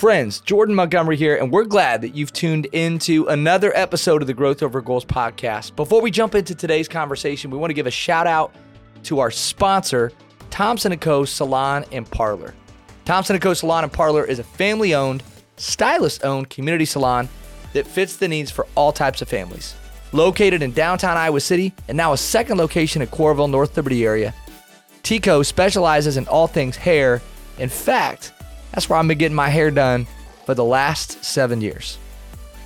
Friends, Jordan Montgomery here, and we're glad that you've tuned into another episode of the Growth Over Goals podcast. Before we jump into today's conversation, we want to give a shout out to our sponsor, Thompson & Co. Salon and Parlor. Thompson & Co. Salon and Parlor is a family-owned, stylist-owned community salon that fits the needs for all types of families. Located in downtown Iowa City and now a second location in Coralville, North Liberty area, Tico specializes in all things hair. In fact, that's where I've been getting my hair done for the last seven years.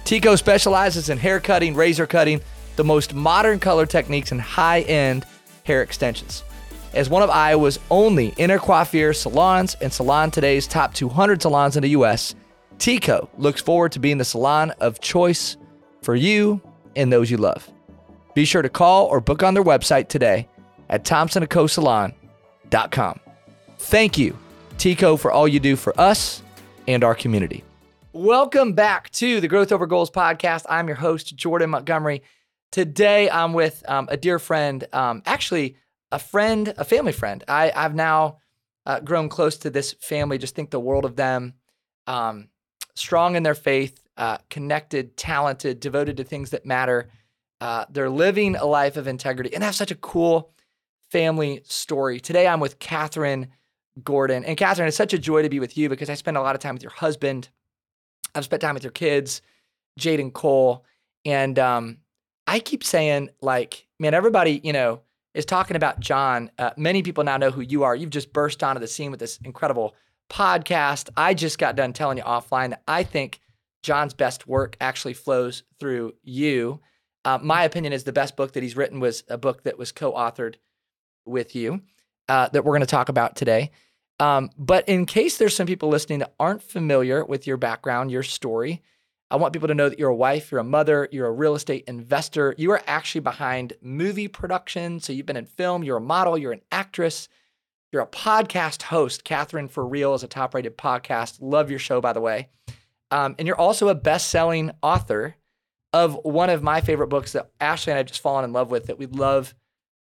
Tico specializes in hair cutting, razor cutting, the most modern color techniques, and high end hair extensions. As one of Iowa's only Intercoiffure salons and Salon Today's top 200 salons in the U.S., Tico looks forward to being the salon of choice for you and those you love. Be sure to call or book on their website today at thompsonandcosalon.com. Thank you, Tico, for all you do for us and our community. Welcome back to the Growth Over Goals podcast. I'm your host, Jordan Montgomery. Today, I'm with um, a dear friend, um, actually, a friend, a family friend. I, have now uh, grown close to this family, just think the world of them. Um, strong in their faith, uh, connected, talented, devoted to things that matter. Uh, they're living a life of integrity and have such a cool family story. Today, I'm with Kathryn Gordon. And Kathryn, it's such a joy to be with you because I spend a lot of time with your husband. I've spent time with your kids, Jade and Cole. And um, I keep saying, like, man, everybody, you know, is talking about Jon. Uh, many people now know who you are. You've just burst onto the scene with this incredible podcast. I just got done telling you offline that I think Jon's best work actually flows through you. Uh, my opinion is the best book that he's written was a book that was co authored with you uh, that we're going to talk about today. Um, but in case there's some people listening that aren't familiar with your background, your story, I want people to know that you're a wife, you're a mother, you're a real estate investor. You are actually behind movie production. So you've been in film, you're a model, you're an actress. You're a podcast host. Kathryn for Real is a top rated podcast. Love your show, by the way. Um, and you're also a best selling author of one of my favorite books that Ashley and I have just fallen in love with that we'd love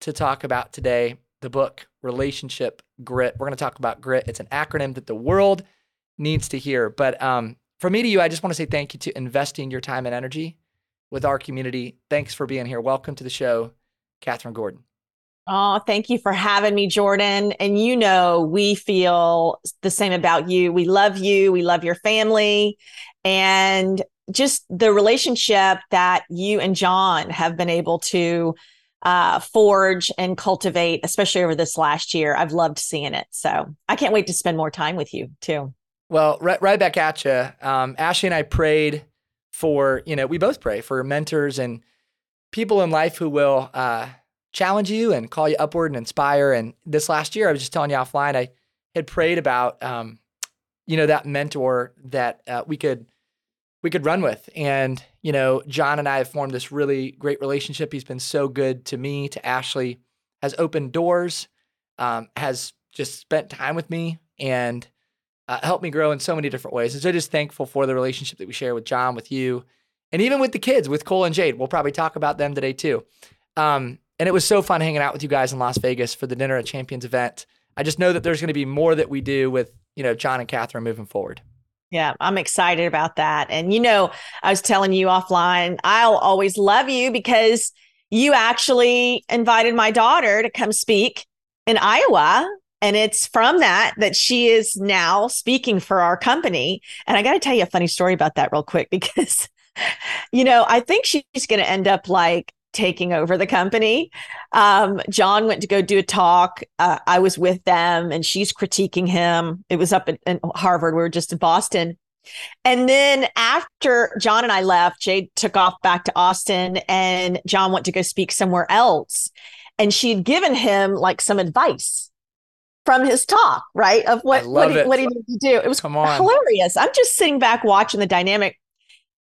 to talk about today the book Relationship Grit. We're going to talk about grit. It's an acronym that the world needs to hear. But um, from me to you, I just want to say thank you to investing your time and energy with our community. Thanks for being here. Welcome to the show, Kathryn Gordon. Oh, thank you for having me, Jordan. And you know, we feel the same about you. We love you, we love your family, and just the relationship that you and Jon have been able to uh, forge and cultivate, especially over this last year. I've loved seeing it. So I can't wait to spend more time with you too. Well, right, right back at you. Um, Ashley and I prayed for, you know, we both pray for mentors and people in life who will, uh, challenge you and call you upward and inspire. And this last year, I was just telling you offline, I had prayed about, um, you know, that mentor that uh, we could we could run with. And you know, Jon and I have formed this really great relationship. He's been so good to me, to Ashley, has opened doors, um, has just spent time with me, and uh, helped me grow in so many different ways. And so, just thankful for the relationship that we share with Jon, with you, and even with the kids, with Cole and Jade. We'll probably talk about them today too. Um, and it was so fun hanging out with you guys in Las Vegas for the Dinner of Champions event. I just know that there's going to be more that we do with, you know, Jon and Kathryn moving forward. Yeah, I'm excited about that. And, you know, I was telling you offline, I'll always love you because you actually invited my daughter to come speak in Iowa. And it's from that that she is now speaking for our company. And I got to tell you a funny story about that real quick because, you know, I think she's going to end up like taking over the company. Um, Jon went to go do a talk. Uh, I was with them and she's critiquing him. It was up in, in Harvard. We were just in Boston. And then after Jon and I left, Jade took off back to Austin and Jon went to go speak somewhere else. And she'd given him like some advice from his talk, right? Of what, what he, what he needed to do. It was hilarious. I'm just sitting back watching the dynamic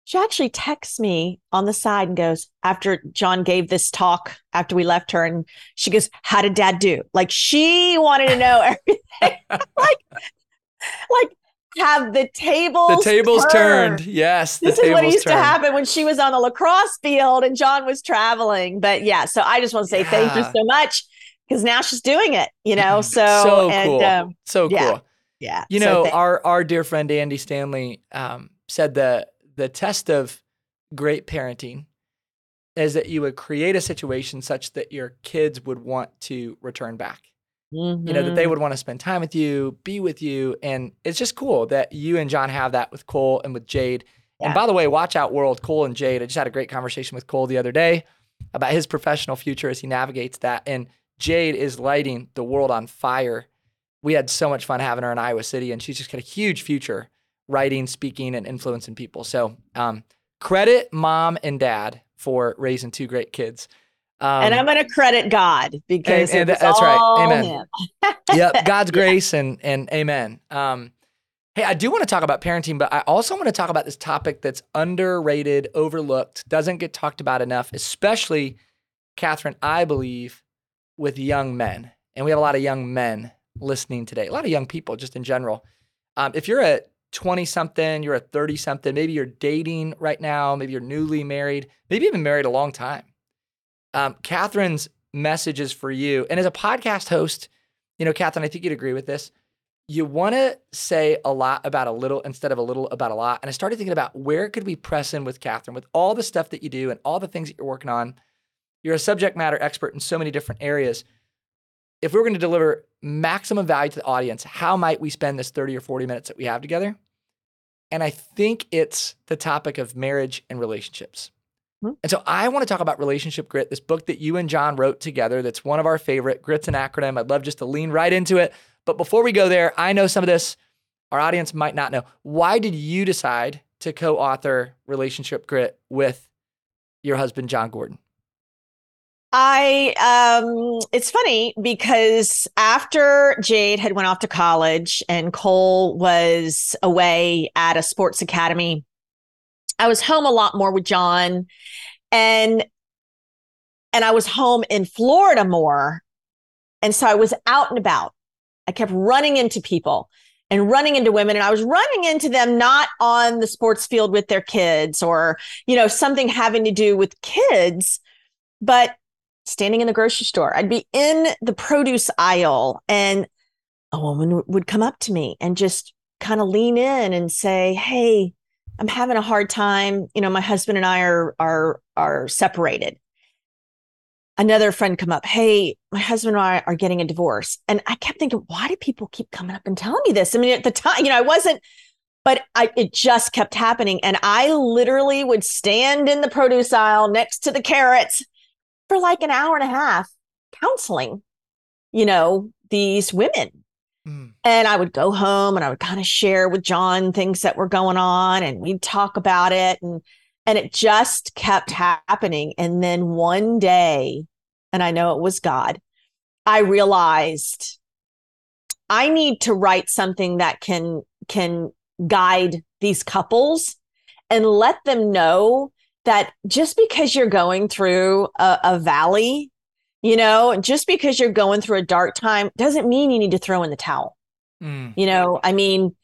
she actually texts me on the side and goes, after Jon gave this talk after we left her, and she goes, How did dad do? Like she wanted to know everything. like, like have the tables the tables turned. turned. Yes, this is what used turned. to happen when she was on the lacrosse field and Jon was traveling. But yeah, so I just want to say yeah. thank you so much because now she's doing it. You know, so so and, cool, um, so cool. Yeah. Yeah. You So know, our our dear friend Andy Stanley um, said the the test of great parenting is that you would create a situation such that your kids would want to return back. You know, that they Mhm. would want to spend time with you, be with you. And it's just cool that you and Jon have that with Cole and with Jade. And by the way, watch out world, Cole and Jade. I just had a great conversation with Cole the other day about his professional future as he navigates that. And Jade is lighting the world on fire. We had so much fun having her in Iowa City, and she's just got a huge future writing, speaking, and influencing people. So um, credit mom and dad for raising two great kids. Um, and I'm going to credit God because and was that's right. Amen. yep, God's grace and and amen. Um, hey, I do want to talk about parenting, but I also want to talk about this topic that's underrated, overlooked, doesn't get talked about enough, especially Kathryn, I believe, with young men. And we have a lot of young men listening today, a lot of young people just in general. Um, if you're a 20 something, you're a 30 something, maybe you're dating right now, maybe you're newly married, maybe you've been married a long time. Um, Kathryn's message is for you. And as a podcast host, you know, Kathryn, I think you'd agree with this. You want to say a lot about a little instead of a little about a lot. And I started thinking about where could we press in with Kathryn with all the stuff that you do and all the things that you're working on. You're a subject matter expert in so many different areas. If we we're going to deliver maximum value to the audience, how might we spend this 30 or 40 minutes that we have together? And I think it's the topic of marriage and relationships. Hmm. And so I want to talk about relationship grit, this book that you and Jon wrote together. That's one of our favorite. Grit's an acronym. I'd love just to lean right into it. But before we go there, I know some of this our audience might not know. Why did you decide to co-author Relationship Grit with your husband Jon Gordon? I um it's funny because after Jade had went off to college and Cole was away at a sports academy, I was home a lot more with Jon and and I was home in Florida more. And so I was out and about. I kept running into people and running into women and I was running into them not on the sports field with their kids or you know something having to do with kids but standing in the grocery store. I'd be in the produce aisle and a woman would come up to me and just kind of lean in and say, "Hey, I'm having a hard time. You know, my husband and I are are are separated." Another friend come up, "Hey, my husband and I are getting a divorce." And I kept thinking, "Why do people keep coming up and telling me this?" I mean, at the time, you know, I wasn't but I, it just kept happening. And I literally would stand in the produce aisle next to the carrots for like an hour and a half counseling, you know, these women. Mm. And I would go home and I would kind of share with Jon things that were going on and we'd talk about it and and it just kept happening and then one day and I know it was God I realized I need to write something that can can guide these couples and let them know that just because you're going through a, a valley, you know, just because you're going through a dark time doesn't mean you need to throw in the towel. Mm. You know, I mean,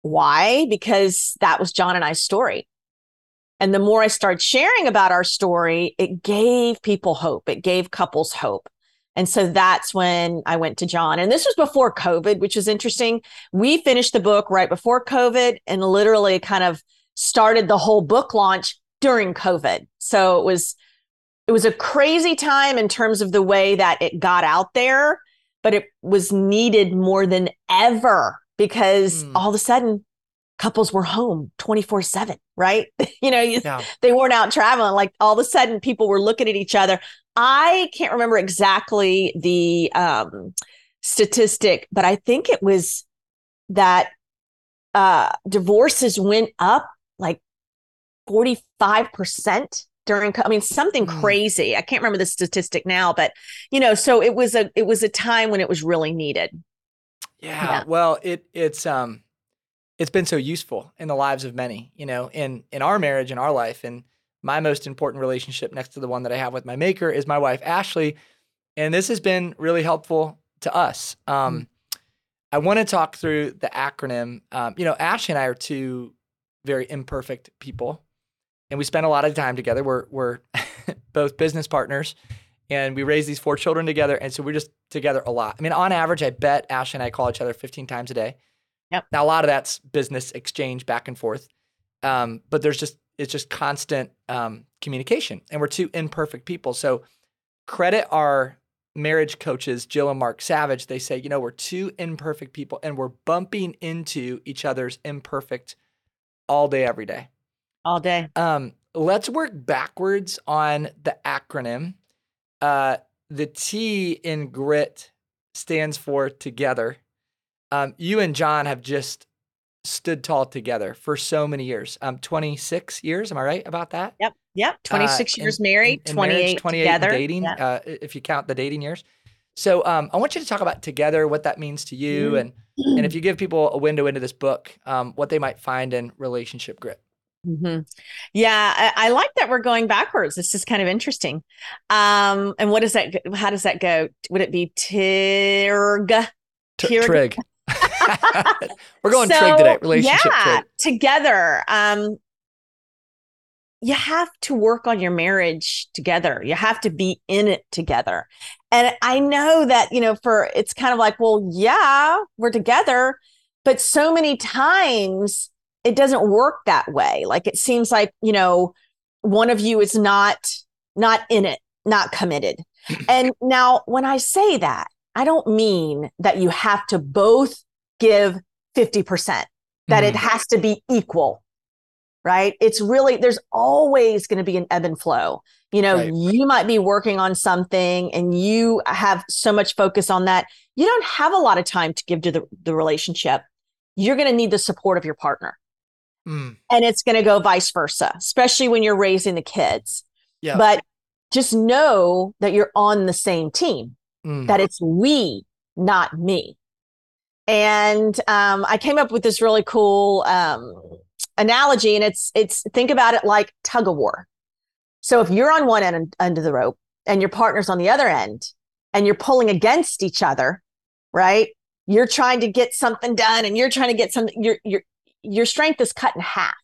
why? Because that was Jon and I's story. And the more I started sharing about our story, it gave people hope. It gave couples hope. And so that's when I went to Jon. And this was before COVID, which was interesting. We finished the book right before COVID and literally kind of started the whole book launch during COVID. So it was it was a crazy time in terms of the way that it got out there, but it was needed more than ever because Mm. all of a sudden couples were home 24/7, right? you know, you, Yeah. they weren't out traveling like all of a sudden people were looking at each other i can't remember exactly the um statistic but i think it was that uh divorces went up like 45% during i mean something Mm. crazy i can't remember the statistic now but you know so it was a it was a time when it was really needed Yeah. Yeah. Well, it it's um it's been so useful in the lives of many, you know, in in our marriage in our life and my most important relationship next to the one that I have with my maker is my wife Ashley, and this has been really helpful to us. Um I want to talk through the acronym. Um, you know, Ashley and I are two very imperfect people, and we spend a lot of time together. We're we're both business partners, and we raised these four children together. And so we're just together a lot. I mean, on average, I bet Ashley and I call each other 15 times a day. Yep. Now, a lot of that's business exchange back and forth. Um, but there's just, it's just constant um, communication. And we're two imperfect people. So credit our marriage coaches, Jill and Mark Savage. They say, you know, we're two imperfect people and we're bumping into each other's imperfect all day, every day. All day. Um, let's work backwards on the acronym. Uh, the T in grit stands for together. Um, you and Jon have just stood tall together for so many years. Um, 26 years, am I right about that? Yep. Yep. 26 Uh, years in- married, in 28, marriage, 28 together. dating, Yep. uh, if you count the dating years. So um, I want you to talk about together, what that means to you, Mhm. and and if you give people a window into this book, um, what they might find in relationship grit. Hmm Yeah, I, I like that we're going backwards. This is kind of interesting. Um, and what does that? How does that go? Would it be tirg? T- Trig. We're going trig today. Relationship yeah, trig. together. Um, you have to work on your marriage together. You have to be in it together. And I know that, you know, for it's kind of like, well, yeah, we're together, but so many times it doesn't work that way. Like it seems like, you know, one of you is not not in it, not committed. and now when I say that, I don't mean that you have to both give 50%, that it Mhm. has to be equal, right? It's really, there's always going to be an ebb and flow. You know, Right. you might be working on something and you have so much focus on that. You don't have a lot of time to give to the, the relationship. You're going to need the support of your partner. Mm, And it's going to go vice versa, especially when you're raising the kids. Yeah. But just know that you're on the same team mm. that it's we, not me. And um, I came up with this really cool um, analogy, and it's it's think about it like tug of war. So if you're on one end, of the rope and your partner's on the other end, and you're pulling against each other, right? You're trying to get something done, and you're trying to get something. Your your your strength is cut in half.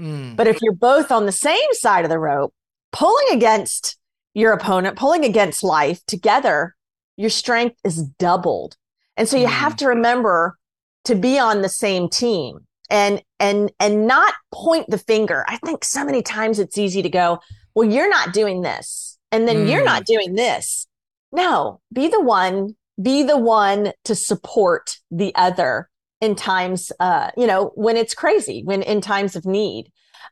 Mm. But if you're both on the same side of the rope, pulling against your opponent, pulling against life together, your strength is doubled. And so you have to remember to be on the same team and and and not point the finger. I think so many times it's easy to go, well, you're not doing this, and then you're not doing this. No, be the one, be the one to support the other in times uh you know when it's crazy when in times of need.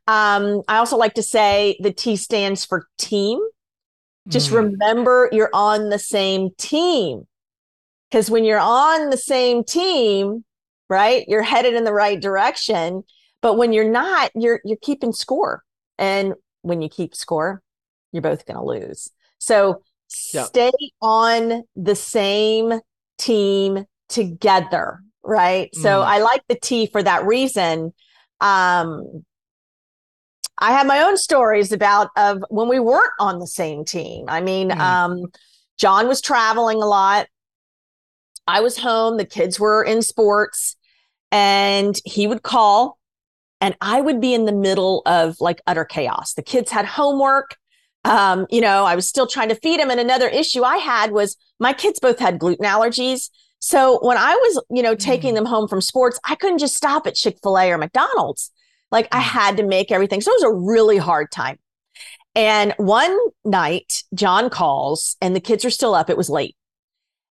Um i also like to say the t stands for team. Just Mm. remember you're on the same team because when you're on the same team right you're headed in the right direction. But when you're not you're you're keeping score. And when you keep score you're both going to lose. So Yep. stay on the same team together right so Mm. i like the t for that reason um I have my own stories about of when we weren't on the same team. I mean, Mm. um, Jon was traveling a lot. I was home. The kids were in sports, and he would call, and I would be in the middle of like utter chaos. The kids had homework. Um, you know, I was still trying to feed them. And another issue I had was my kids both had gluten allergies. So when I was, you know, taking Mm. them home from sports, I couldn't just stop at Chick fil A or McDonald's. Like I Mm. had to make everything. So it was a really hard time. And one night, Jon calls and the kids are still up. It was late.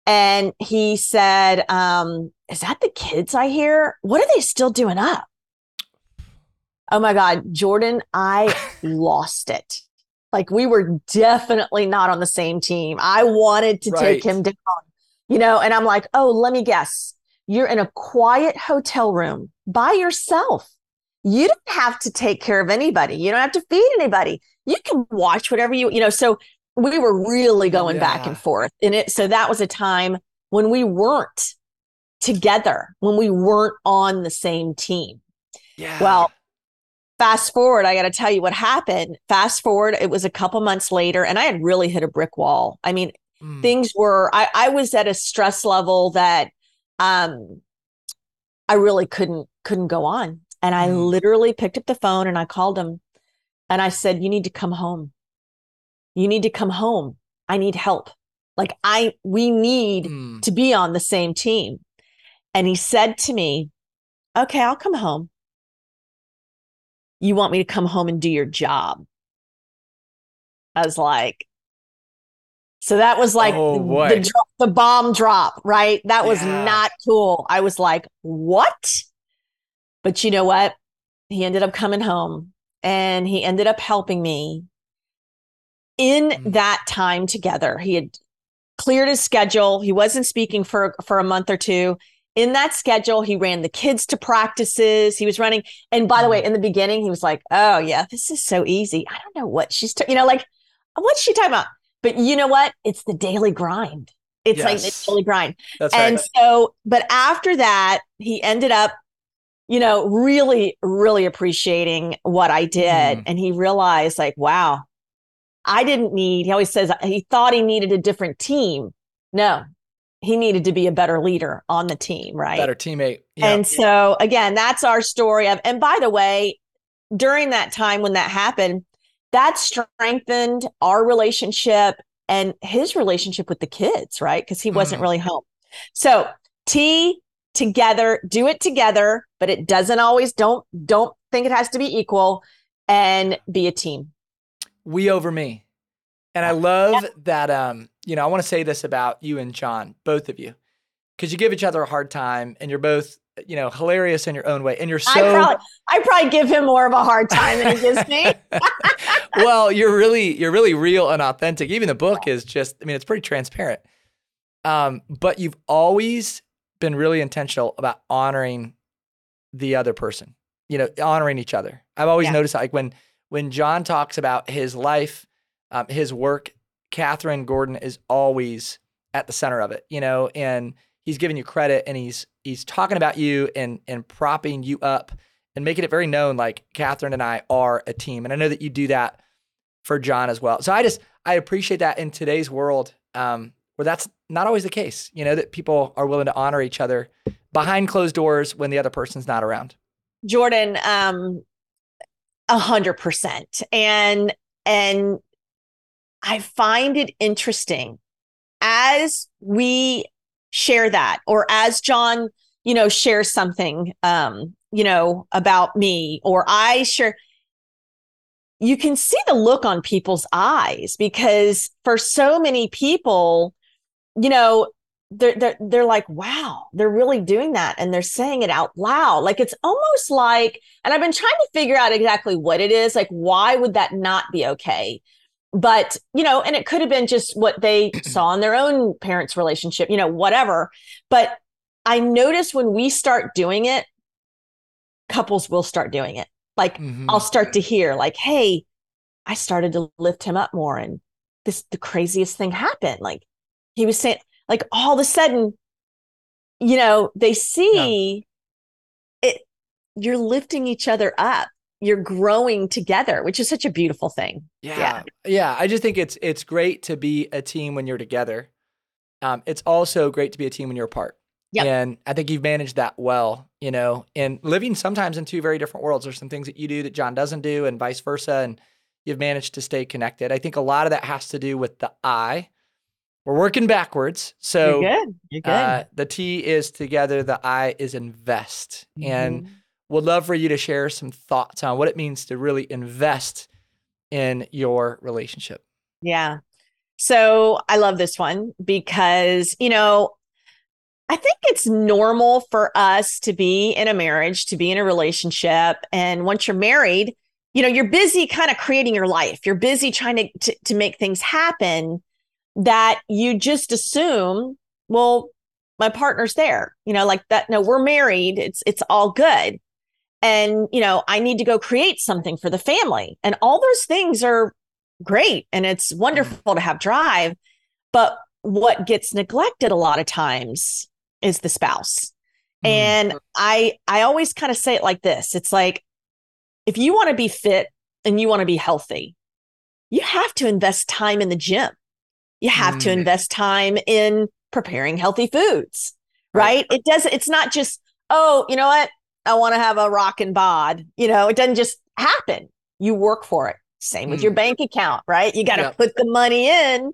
And he said, um, Is that the kids I hear? What are they still doing up? Oh my God, Jordan, I lost it. Like we were definitely not on the same team. I wanted to take him down, you know, and I'm like, Oh, let me guess. You're in a quiet hotel room by yourself. You don't have to take care of anybody. You don't have to feed anybody. You can watch whatever you, you know. So we were really going back and forth. And it, so that was a time when we weren't together, when we weren't on the same team. Yeah. Well, fast forward, I got to tell you what happened. Fast forward, it was a couple months later, and I had really hit a brick wall. I mean, Mm. things were, I, I was at a stress level that um I really couldn't couldn't go on. And I Mm. literally picked up the phone and I called him and I said, You need to come home. You need to come home. I need help. Like I we need Mm. to be on the same team. And he said to me, Okay, I'll come home. You want me to come home and do your job? I was like, so that was like Oh, the, the, the bomb drop, right? That was Yeah. not cool. I was like, what? But you know what? He ended up coming home and he ended up helping me in Mm. that time together. He had cleared his schedule. He wasn't speaking for for a month or two. In that schedule, he ran the kids to practices. He was running. And by the way, Mm. in the beginning, he was like, "Oh yeah, this is so easy. I don't know what she's, ta- you know, like what's she talking about?" But you know what? It's the daily grind. It's like the daily grind. That's and right. so, but after that, he ended up, you know, really, really appreciating what I did. Mhm. And he realized, like, wow, I didn't need, he always says he thought he needed a different team. No, he needed to be a better leader on the team, right? Better teammate. Yeah. And so, again, that's our story of, and by the way, during that time when that happened, that strengthened our relationship and his relationship with the kids, right? Because he wasn't Mm. really home. So, T together, do it together, but it doesn't always don't don't think it has to be equal and be a team. we over me. And I love that um, you know, I want to say this about you and Jon, both of you. Cuz you give each other a hard time and you're both, you know, hilarious in your own way. And you're I so probably I probably give him more of a hard time than he gives me. well, you're really you're really real and authentic. Even the book is just I mean, it's pretty transparent. Um, but you've always been really intentional about honoring the other person. You know, honoring each other. I've always Yeah. noticed like when when Jon talks about his life, um, his work, Kathryn Gordon is always at the center of it. You know, and he's giving you credit and he's he's talking about you and and propping you up and making it very known like Kathryn and I are a team. And I know that you do that for Jon as well. So I just I appreciate that in today's world um, where that's not always the case. You know that people are willing to honor each other behind closed doors when the other person's not around. Jordan, um, a hundred percent. And and I find it interesting as we share that, or as Jon, you know, shares something um, you know, about me, or I share you can see the look on people's eyes because for so many people, you know, they're they're they're like, wow, they're really doing that, and they're saying it out loud. Like it's almost like, and I've been trying to figure out exactly what it is. Like, why would that not be okay? But you know, and it could have been just what they saw in their own parents' relationship, you know, whatever. But I notice when we start doing it, couples will start doing it. Like Mhm. I'll start to hear, like, hey, I started to lift him up more, and this the craziest thing happened. Like he was saying, like all of a sudden, you know, they see it. You're lifting each other up. You're growing together, which is such a beautiful thing. Yeah. yeah. I just think it's it's great to be a team when you're together. Um, it's also great to be a team when you're apart. Yep. And I think you've managed that well, you know, and living sometimes in two very different worlds. There's some things that you do that Jon doesn't do, and vice versa. And you've managed to stay connected. I think a lot of that has to do with the I. We're working backwards. So You're good. You're good. uh, the T is together, the I is invest. And Mhm. Would love for you to share some thoughts on what it means to really invest in your relationship. Yeah. So I love this one because, you know, I think it's normal for us to be in a marriage, to be in a relationship. And once you're married, you know, you're busy kind of creating your life. You're busy trying to, to, to make things happen that you just assume, well, my partner's there, you know, like that. No, we're married. It's, it's all good. And, you know, I need to go create something for the family. And all those things are great and it's wonderful to have drive but what gets neglected a lot of times is the spouse Mm. and i i always kind of say it like this it's like if you want to be fit and you want to be healthy you have to invest time in the gym you have to Mm. invest time in preparing healthy foods Right. right it doesn't it's not just oh you know what i want to have a rockin' bod you know it doesn't just happen you work for it same with Mm. your bank account right you got to put the money in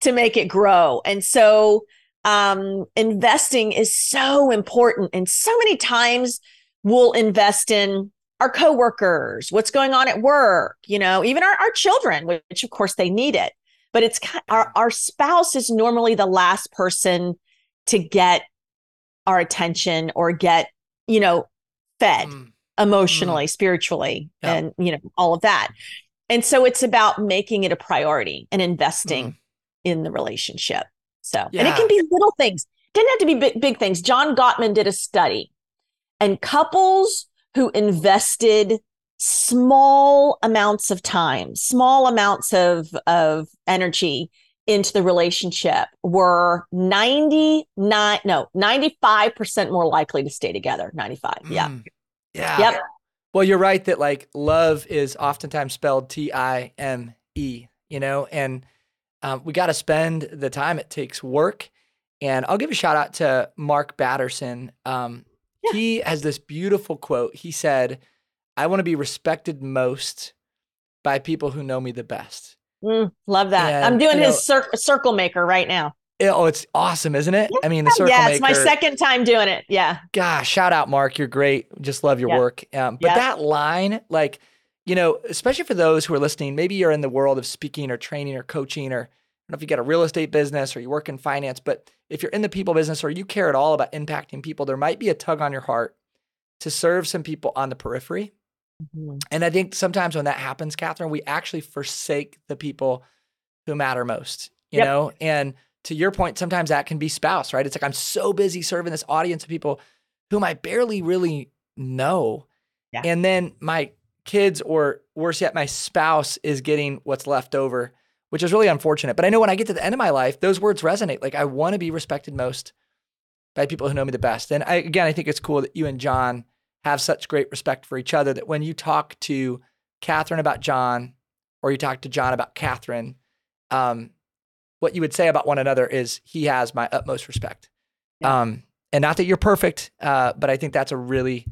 to make it grow. And so um, investing is so important. And so many times we'll invest in our coworkers, what's going on at work, you know, even our, our children, which of course they need it. But it's our, our spouse is normally the last person to get our attention or get, you know, fed mm. emotionally, mm. spiritually, yeah. and, you know, all of that. And so it's about making it a priority and investing mm. in the relationship. So, yeah. and it can be little things. It didn't have to be big, big things. John Gottman did a study, and couples who invested small amounts of time, small amounts of, of energy into the relationship were 99, no, 95% more likely to stay together. 95. Yeah. Mm, yeah. Yep. Well, you're right that like love is oftentimes spelled T I M E, you know, and um, we got to spend the time it takes work. And I'll give a shout out to Mark Batterson. Um, yeah. He has this beautiful quote. He said, I want to be respected most by people who know me the best. Mm, love that. And, I'm doing his know, cir- circle maker right now. It, oh, it's awesome, isn't it? Yeah. I mean, the circle yeah, maker. it's my second time doing it. Yeah. Gosh, shout out, Mark. You're great. Just love your yeah. work. Um, but that line, like, you know, especially for those who are listening, maybe you're in the world of speaking or training or coaching or I don't know if you got a real estate business or you work in finance, but if you're in the people business or you care at all about impacting people, there might be a tug on your heart to serve some people on the periphery. Mm-hmm. And I think sometimes when that happens, Kathryn, we actually forsake the people who matter most, you yep. know? And to your point, sometimes that can be spouse, right? It's like I'm so busy serving this audience of people whom I barely really know. Yeah. And then my kids, or worse yet, my spouse is getting what's left over which is really unfortunate. But I know when I get to the end of my life, those words resonate. Like I want to be respected most by people who know me the best. And I, again, I think it's cool that you and Jon have such great respect for each other that when you talk to Kathryn about Jon or you talk to Jon about Kathryn, um, what you would say about one another is he has my utmost respect. Yeah. Um, and not that you're perfect, uh, but I think that's a really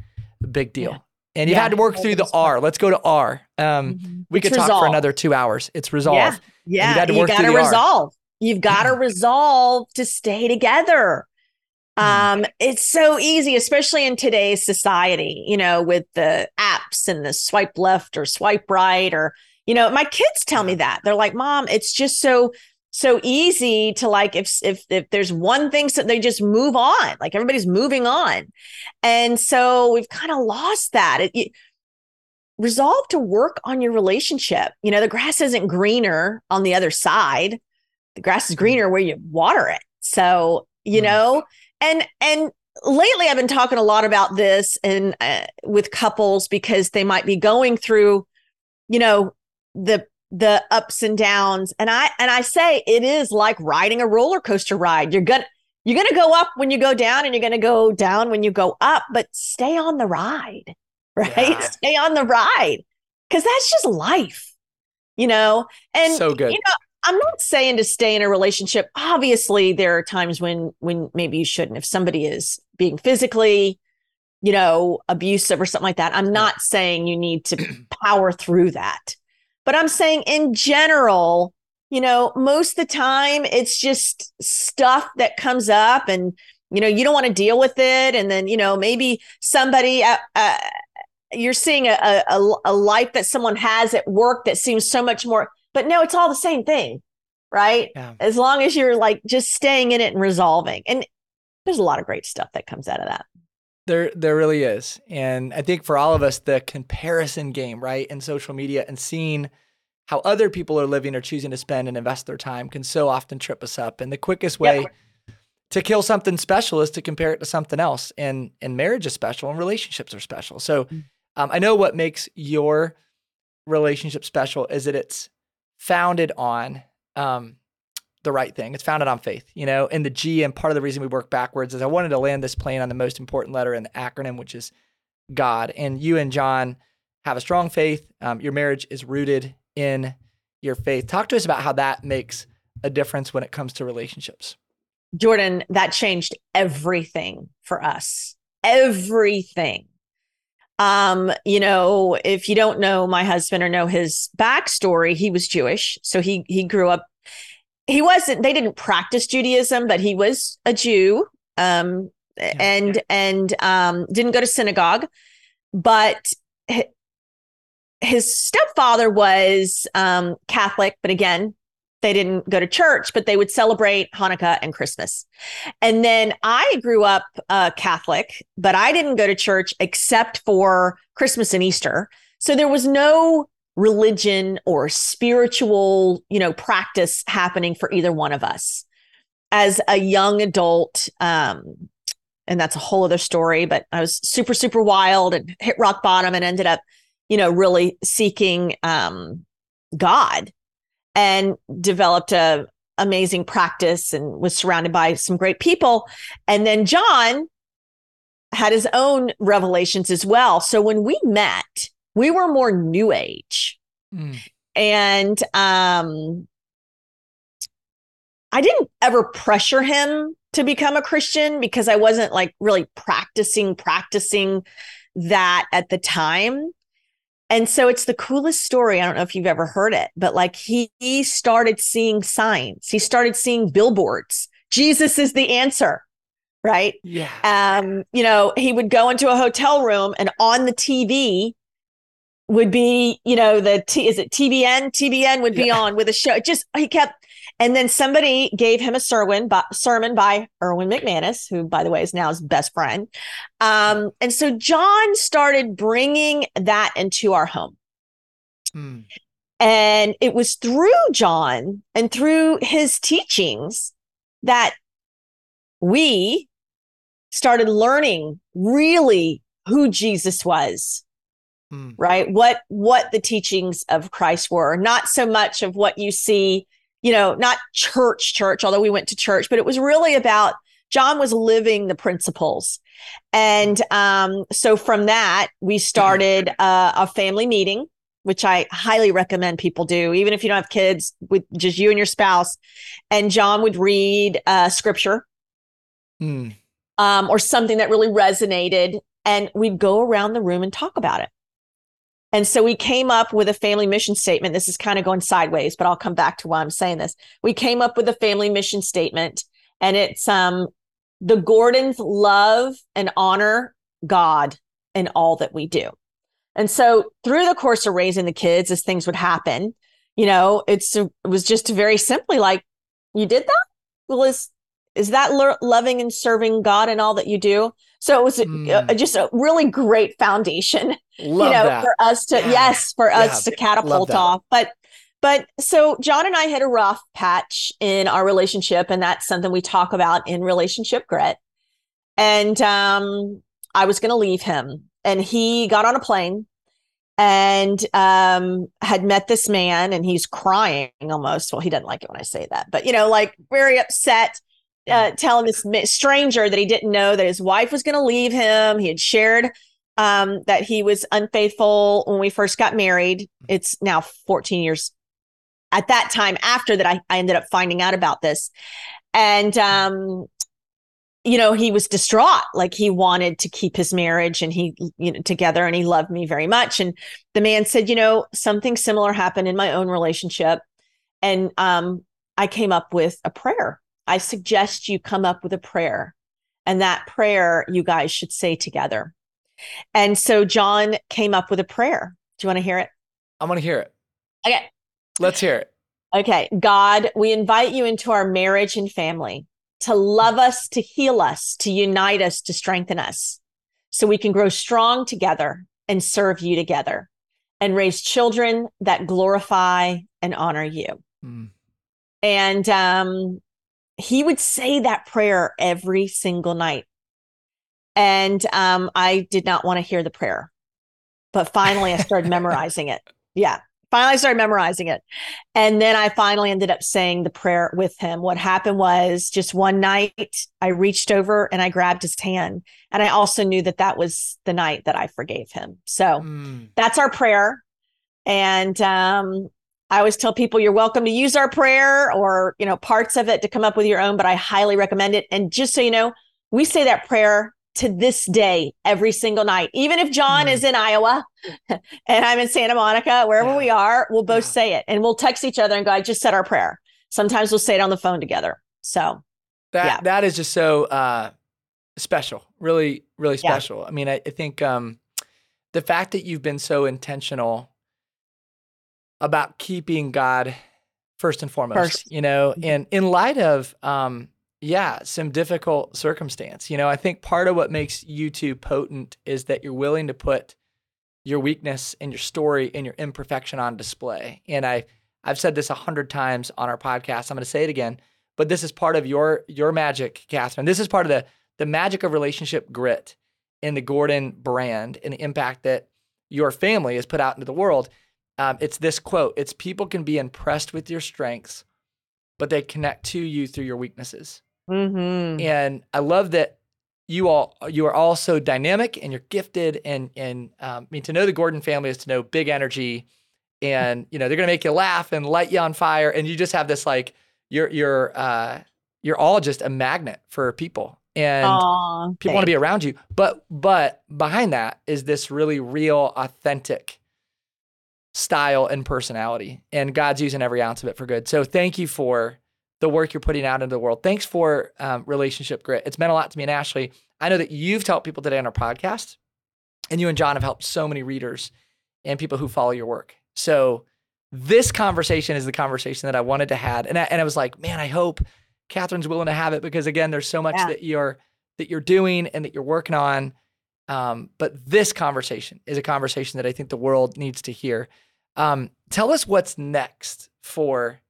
big deal. Yeah. And you've yeah, had to work through the R. Let's go to R. Um, mm-hmm. We could talk for another two hours. It's resolve. Yeah, you, you got to resolve. R. You've got to resolve to stay together. Hmm. Um, it's so easy, especially in today's society, you know, with the apps and the swipe left or swipe right, or, you know, my kids tell me that. They're like, Mom, it's just so so easy to like if if if there's one thing so they just move on like everybody's moving on. And so we've kind of lost that. It, it, resolve to work on your relationship. You know the grass isn't greener on the other side. The grass is greener where you water it. So you know and and lately i've been talking a lot about this and uh, with couples because they might be going through you know the the ups and downs. And i and i say it is like riding a roller coaster ride. You're gonna you're gonna go up when you go down and you're gonna go down when you go up but stay on the ride right? Yeah. stay on the ride because that's just life you know? And so good. you know i'm not saying to stay in a relationship. Obviously there are times when when maybe you shouldn't. If somebody is being physically you know abusive or something like that i'm not saying you need to power through that. But I'm saying in general, you know, most of the time it's just stuff that comes up and, you know, you don't want to deal with it. And then, you know, maybe somebody, uh, uh, you're seeing a, a, a life that someone has at work that seems so much more, but no, it's all the same thing. Right. Yeah. As long as you're like just staying in it and resolving. And there's a lot of great stuff that comes out of that. There, there really is. And I think for all of us, the comparison game, right, in social media and seeing how other people are living or choosing to spend and invest their time can so often trip us up. And the quickest way to kill something special is to compare it to something else. And and marriage is special and relationships are special. So mm. um, I know what makes your relationship special is that it's founded on um, the right thing. It's founded on faith, you know, and the G. And part of the reason we work backwards is I wanted to land this plane on the most important letter in the acronym, which is God. And you and Jon have a strong faith. Um, your marriage is rooted in your faith. Talk to us about how that makes a difference when it comes to relationships. Jordan, that changed everything for us. Everything. Um, you know, if you don't know my husband or know his backstory, he was Jewish. So he he grew up he wasn't they didn't practice Judaism, but he was a Jew. Um yeah. and and um didn't go to synagogue, but his stepfather was um Catholic, but again, they didn't go to church, but they would celebrate Hanukkah and Christmas. And then I grew up uh, Catholic, but I didn't go to church except for Christmas and Easter. So there was no religion or spiritual, you know, practice happening for either one of us. As a young adult, um, and that's a whole other story, but I was super, super wild and hit rock bottom and ended up, you know, really seeking um, God and developed a amazing practice and was surrounded by some great people. And then John had his own revelations as well. So when we met, we were more new age. Mm. And um I didn't ever pressure him to become a Christian because I wasn't like really practicing practicing that at the time. And so it's the coolest story. I don't know if you've ever heard it, but like he, he started seeing signs. He started seeing billboards. Jesus is the answer right? Yeah. Um, you know, he would go into a hotel room and on the TV would be, you know, the T is it TBN? TBN would be yeah. on with a show. Just he kept, and then somebody gave him a sermon, by, sermon by Erwin McManus, who, by the way, is now his best friend. Um, and so Jon started bringing that into our home. Hmm. And it was through Jon and through his teachings that we started learning really who Jesus was mm. right what what the teachings of christ were not so much of what you see you know not church church although we went to church but it was really about john was living the principles and um, so from that we started uh, a family meeting which I highly recommend people do, even if you don't have kids, with just you and your spouse. And Jon would read uh, scripture mm. um, or something that really resonated, and we'd go around the room and talk about it. And so we came up with a family mission statement. This is kind of going sideways, but I'll come back to why I'm saying this. We came up with a family mission statement, and it's um, the Gordons love and honor God in all that we do. And so through the course of raising the kids, as things would happen, you know, it's it was just very simply like, you did that. Well, is is that lo- loving and serving God in all that you do? So it was mm. a, just a really great foundation, Love you know, that. for us to yeah. yes, for yeah. us to catapult off. But but so Jon and I had a rough patch in our relationship, and that's something we talk about in relationship grit. And um, I was going to leave him, and he got on a plane and um, had met this man, and he's crying almost. Well, he doesn't like it when I say that, but you know, like very upset uh, telling this stranger that he didn't know that his wife was going to leave him. He had shared um, that he was unfaithful when we first got married. It's now 14 years at that time after that I, I ended up finding out about this. And um, you know, he was distraught. Like he wanted to keep his marriage and he, you know, together and he loved me very much. And the man said, you know, something similar happened in my own relationship. And um, I came up with a prayer I suggest you come up with a prayer. And that prayer you guys should say together. And so Jon came up with a prayer. Do you want to hear it? I want to hear it. Okay. Let's hear it. Okay. God, we invite you into our marriage and family to love us, to heal us, to unite us, to strengthen us so we can grow strong together and serve you together and raise children that glorify and honor you. Mm. And um, he would say that prayer every single night. And um, I did not want to hear the prayer. But finally, I started memorizing it. Yeah. Finally, I started memorizing it. And then I finally ended up saying the prayer with him. What happened was just one night, I reached over and I grabbed his hand. And I also knew that that was the night that I forgave him. So mm. that's our prayer. And um, I always tell people you're welcome to use our prayer or, you know, parts of it to come up with your own, but I highly recommend it. And just so you know, we say that prayer to this day every single night. Even if Jon mm. is in Iowa and I'm in Santa Monica, wherever yeah. we are, we'll both yeah. say it and we'll text each other and go, I just said our prayer. sometimes we'll say it on the phone together. So that yeah. that is just so uh, special, really, really special. I mean, I, I think um, the fact that you've been so intentional about keeping God first and foremost, first. you know, mm-hmm. and in light of um, yeah, some difficult circumstance. You know, I think part of what makes you two potent is that you're willing to put your weakness and your story and your imperfection on display. And I I've said this a hundred times on our podcast. I'm going to say it again, but this is part of your your magic, Kathryn. This is part of the the magic of relationship grit in the Gordon brand and the impact that your family has put out into the world. Um, it's this quote: "It's people can be impressed with your strengths, but they connect to you through your weaknesses." Mm-hmm. And I love that you all you are all so dynamic and you're gifted and and um, I mean to know the Gordon family is to know big energy and you know they're gonna make you laugh and light you on fire and you just have this like you're you're uh, you're all just a magnet for people and Aww, people want to be around you but but behind that is this really real authentic style and personality and God's using every ounce of it for good so thank you for the work you're putting out into the world. Thanks for um, relationship grit. It's meant a lot to me and Ashley. I know that you've helped people today on our podcast, and you and Jon have helped so many readers and people who follow your work. So this conversation is the conversation that I wanted to have, and I, and I was like, man, I hope Kathryn's willing to have it because again, there's so much yeah. that you're that you're doing and that you're working on. Um, but this conversation is a conversation that I think the world needs to hear. Um, tell us what's next for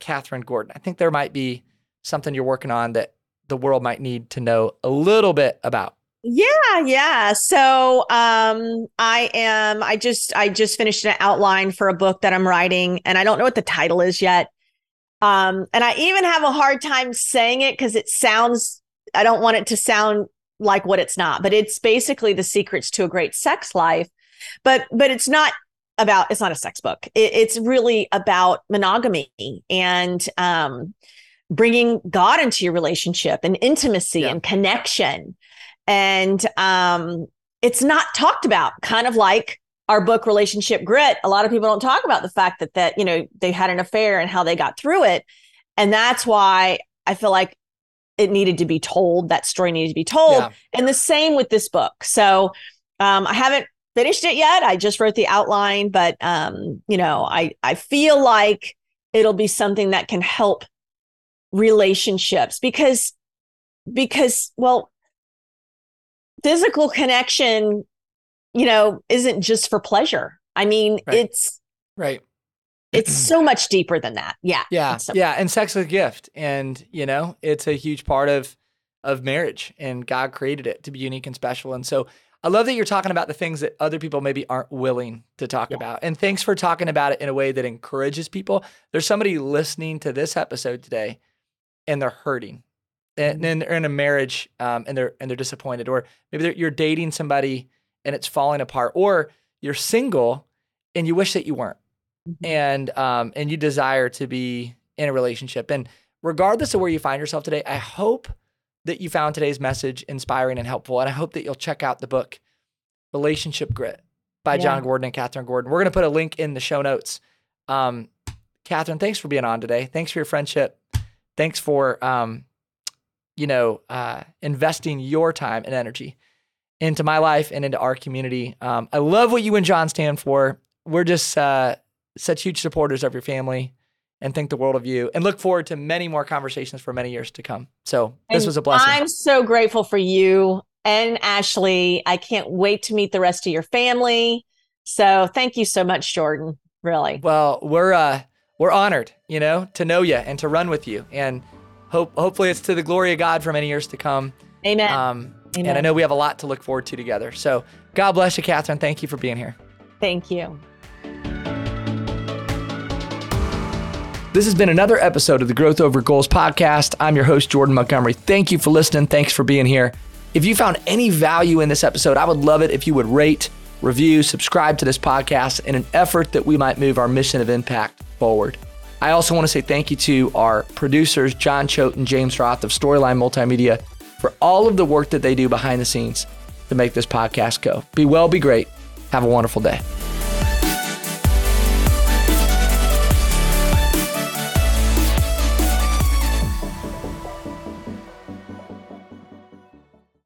Kathryn Gordon. I think there might be something you're working on that the world might need to know a little bit about. Yeah, yeah. So um I am I just I just finished an outline for a book that I'm writing and I don't know what the title is yet. Um and I even have a hard time saying it cuz it sounds I don't want it to sound like what it's not, but it's basically the secrets to a great sex life. But but it's not about it's not a sex book. It, it's really about monogamy and um, bringing God into your relationship and intimacy yeah. and connection. And um, it's not talked about, kind of like our book relationship grit a lot of people don't talk about the fact that that you know they had an affair and how they got through it and that's why i feel like it needed to be told that story needed to be told yeah. and the same with this book so um, i haven't finished it yet. I just wrote the outline, but um, you know, I I feel like it'll be something that can help relationships because because well physical connection you know isn't just for pleasure. I mean right. it's right. it's so much deeper than that. Yeah. Yeah. So- yeah. And sex is a gift. And you know it's a huge part of of marriage. And god created it to be unique and special. And so I love that you're talking about the things that other people maybe aren't willing to talk yeah. about. And thanks for talking about it in a way that encourages people. There's somebody listening to this episode today and they're hurting. And then mm-hmm. they're in a marriage um, and they're and they're disappointed, or maybe you're dating somebody and it's falling apart, or you're single and you wish that you weren't, mm-hmm. and um, and you desire to be in a relationship. And regardless of where you find yourself today, I hope that you found today's message inspiring and helpful. And I hope that you'll check out the book, Relationship Grit by yeah. Jon Gordon and Kathryn Gordon. We're going to put a link in the show notes. Um, Kathryn, thanks for being on today. Thanks for your friendship. Thanks for, um, you know, uh, investing your time and energy into my life and into our community. Um, I love what you and Jon stand for. We're just uh, such huge supporters of your family and think the world of you and look forward to many more conversations for many years to come. So this and was a blessing. I'm so grateful for you and Ashley. I can't wait to meet the rest of your family. So thank you so much, Jordan. Really. Well, we're uh we're honored, you know, to know you and to run with you. And hope hopefully it's to the glory of God for many years to come. Amen. Um Amen. and I know we have a lot to look forward to together. So God bless you, Kathryn. Thank you for being here. Thank you. This has been another episode of the Growth Over Goals podcast. I'm your host, Jordan Montgomery. Thank you for listening. Thanks for being here. If you found any value in this episode, I would love it if you would rate, review, subscribe to this podcast in an effort that we might move our mission of impact forward. I also want to say thank you to our producers, John Choate and James Roth of Storyline Multimedia, for all of the work that they do behind the scenes to make this podcast go. Be well, be great. Have a wonderful day.